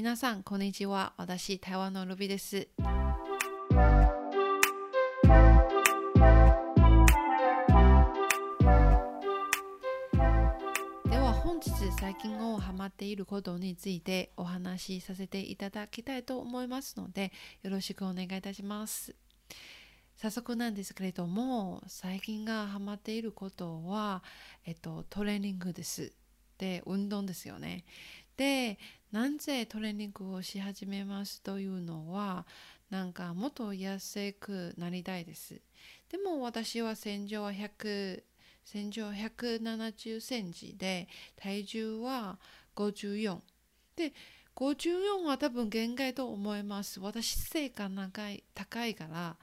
皆さん、こんにちは。私、台湾のルビです。では本日最近をハマっていることについてお話しさせていただきたいと思いますのでよろしくお願いいたします。早速なんですけれども最近がハマっていることは、えっと、トレーニングです。で運動ですよね。でなぜトレーニングをし始めますというのはなんかもっと痩せくなりたいです。でも私は身長は100身長170センチで体重は54で54は多分限界と思います。私背が長い高いから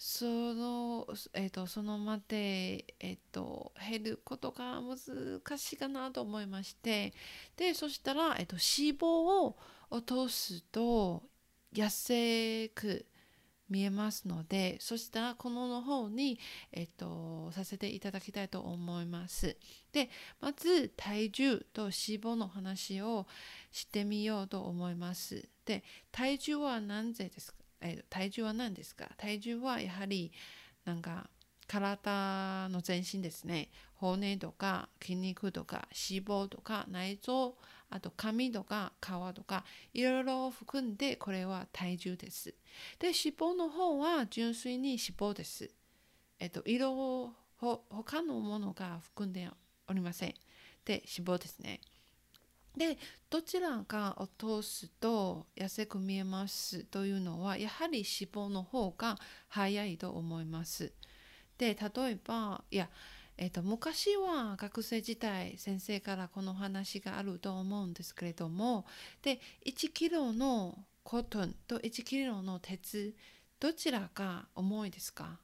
その、えーと、そのまで、えーと、減ることが難しいかなと思いましてでそしたら、えーと、脂肪を落とすと痩せく見えますのでそしたらこのの方に、えっと、させていただきたいと思います。でまず体重と脂肪の話をしてみようと思います。で体重は何でですか？えー、体重は何ですか？体重はやはりなんか体の全身ですね骨とか筋肉とか脂肪とか内臓あと髪とか皮とかいろいろ含んでこれは体重です。で脂肪の方は純粋に脂肪です。えっと色を他のものが含んでおりません。で脂肪ですね。でどちらかを通すと痩せく見えますというのはやはり脂肪の方が早いと思います。で例えばいや、えーと、昔は学生時代先生からこの話があると思うんですけれどもで1キロのコトンと1キロの鉄どちらが重いですか？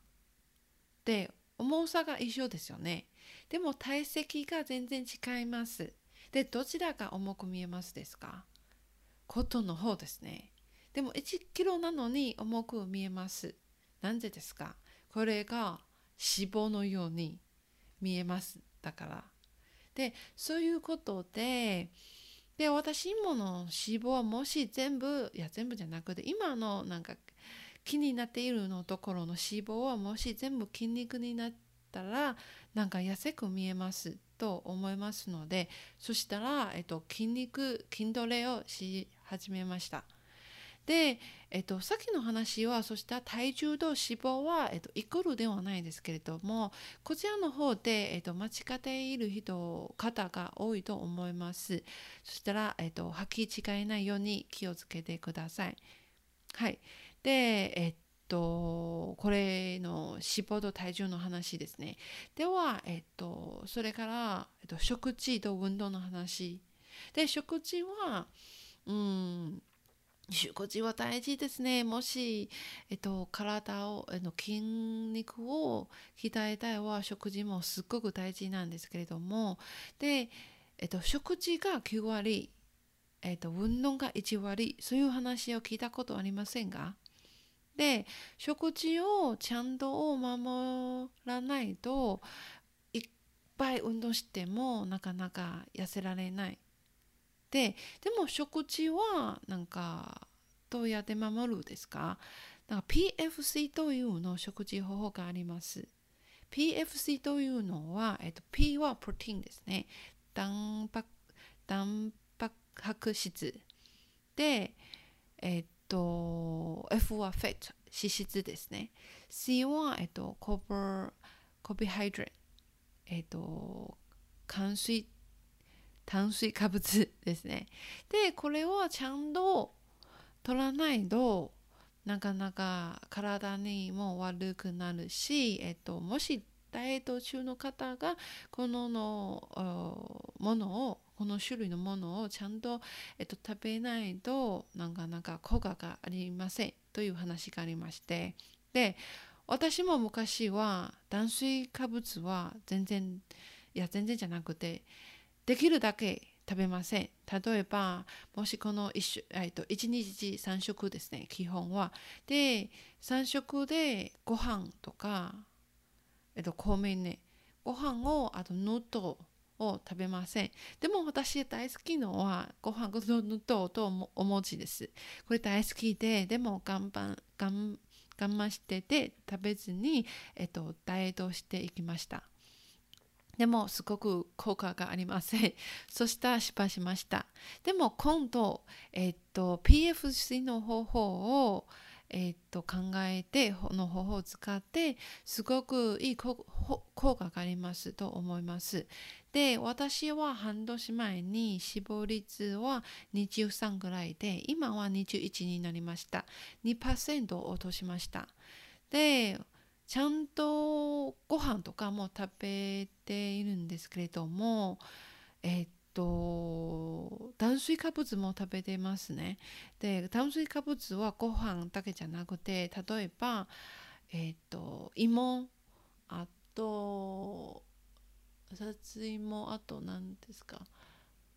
で重さが一緒ですよね。でも体積が全然違います。でどちらが重く見えますですか？コットンの方ですね。でも1キロなのに重く見えます。なぜですか？これが脂肪のように見えますだから。でそういうことでで私もの脂肪はもし全部いや全部じゃなくて今のなんか気になっているのところの脂肪はもし全部筋肉になったらなんか痩せく見えますと思いますのでそしたら、えっと、筋肉筋トレをし始めました。で、えっと、さっきの話はそした体重と脂肪は、えっと、イコールではないですけれどもこちらの方で、えっと、間違っている人方が多いと思います。そしたら、えっと、履き違えないように気をつけてください。はい。で、えっと、これの脂肪と体重の話ですね。では、えっと、それから、えっと、食事と運動の話。で、食事は、うん、食事は大事ですね。もし、えっと、体を、えの筋肉を鍛えたいは食事もすっごく大事なんですけれども、で、えっと、食事が9割、えっと、運動が1割、そういう話を聞いたことありませんかで食事をちゃんと守らないといっぱい運動してもなかなか痩せられない。ででも食事はなんかどうやって守るですか？なんか PFC というの食事方法があります。PFC というのは、えっと、P はプロテインですね。タンパタンパク質で、えっと F は fat 脂質ですね。C は、えっと、コーコビハイドレえっと炭水炭水化物ですね。でこれをちゃんと取らないとなかなか体にも悪くなるし、えっと、もしダイエット中の方がこののものをこの種類のものをちゃんと、えっと、食べないとなかなか効果がありませんという話がありまして。で私も昔は炭水化物は全然いや全然じゃなくてできるだけ食べません。例えばもしこの 1, えっと1日3食ですね基本は。で3食でご飯とか、えっと、米ねご飯をあとノートを食べません。でも私大好きのはご飯ととお餅です。これ大好きで、でも我慢我慢してて食べずに、えっと、ダイエットしていきました。でもすごく効果がありません。そしたら失敗しました。でも今度、えっと、PFC の方法をえー、っと考えての方法を使ってすごくいい効果がありますと思います。で私は半年前に死亡率は23ぐらいで今は21になりました。2%落としました。でちゃんとご飯とかも食べているんですけれどもえー、と炭水化物も食べてますね。で炭水化物はご飯だけじゃなくて例えば、えっと芋あとさついもあと何ですか？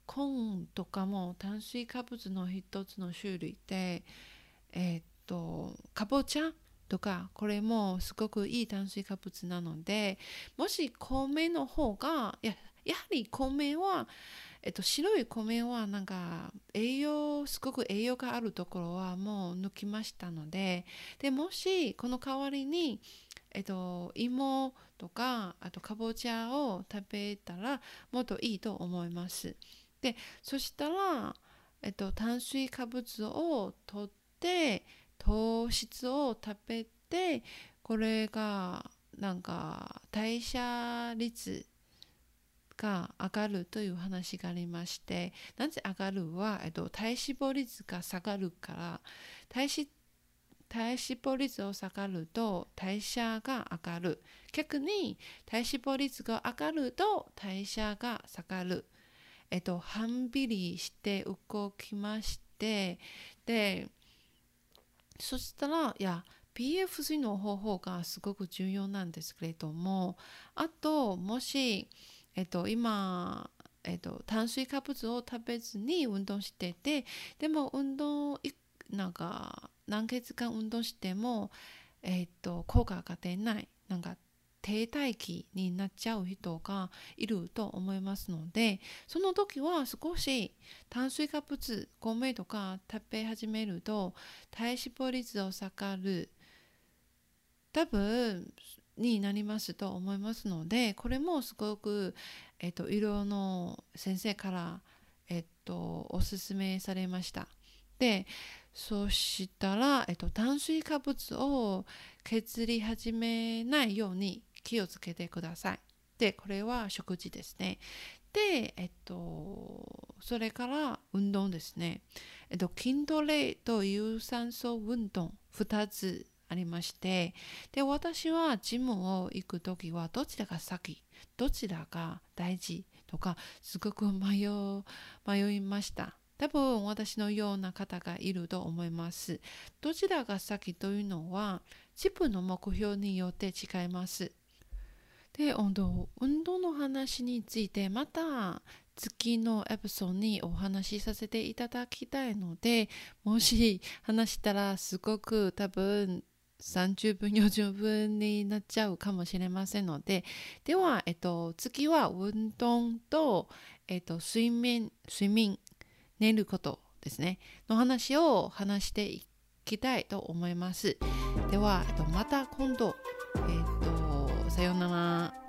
コーンとかも炭水化物の一つの種類でえっとかぼちゃとかこれもすごくいい炭水化物なのでもし米の方がややはり米はえっと、白い米はなんか栄養すごく栄養があるところはもう抜きましたのででもしこの代わりに、えっと、芋とかあとかぼちゃを食べたらもっといいと思います。でそしたら、えっと、炭水化物をとって糖質を食べてこれがなんか代謝率が上がるという話がありましてなぜ上がるは、えっと、体脂肪率が下がるから体脂体脂肪率を下がると代謝が上がる。逆に体脂肪率が上がると代謝が下がる。えっと半ビリして動きましてでそしたらいや PFC の方法がすごく重要なんですけれどもあともしえっと、今、えっと、炭水化物を食べずに運動しててでも運動なんか何ヶ月間運動しても、えっと、効果が出ないなんか停滞期になっちゃう人がいると思いますのでその時は少し炭水化物米とか食べ始めると体脂肪率を下がる。多分になりますと思いますのでこれもすごく、えっと、医療の先生から、えっと、おすすめされました。でそしたら、えっと、炭水化物を削り始めないように気をつけてください。でこれは食事ですね。で、えっと、それから運動ですね。えっと、筋トレと有酸素運動2つありましてで私はジムを行く時はどちらが先どちらが大事とかすごく迷迷いました。多分私のような方がいると思います。どちらが先というのは自分の目標によって違います。で運動運動の話についてまた次のエピソードにお話しさせていただきたいのでもし話したらすごく多分30分40分になっちゃうかもしれませんので では、えっと、次は運動と、えっと、睡眠睡眠寝ることですね。の話を話していきたいと思います。では、えっと、また今度、えっと、さようなら。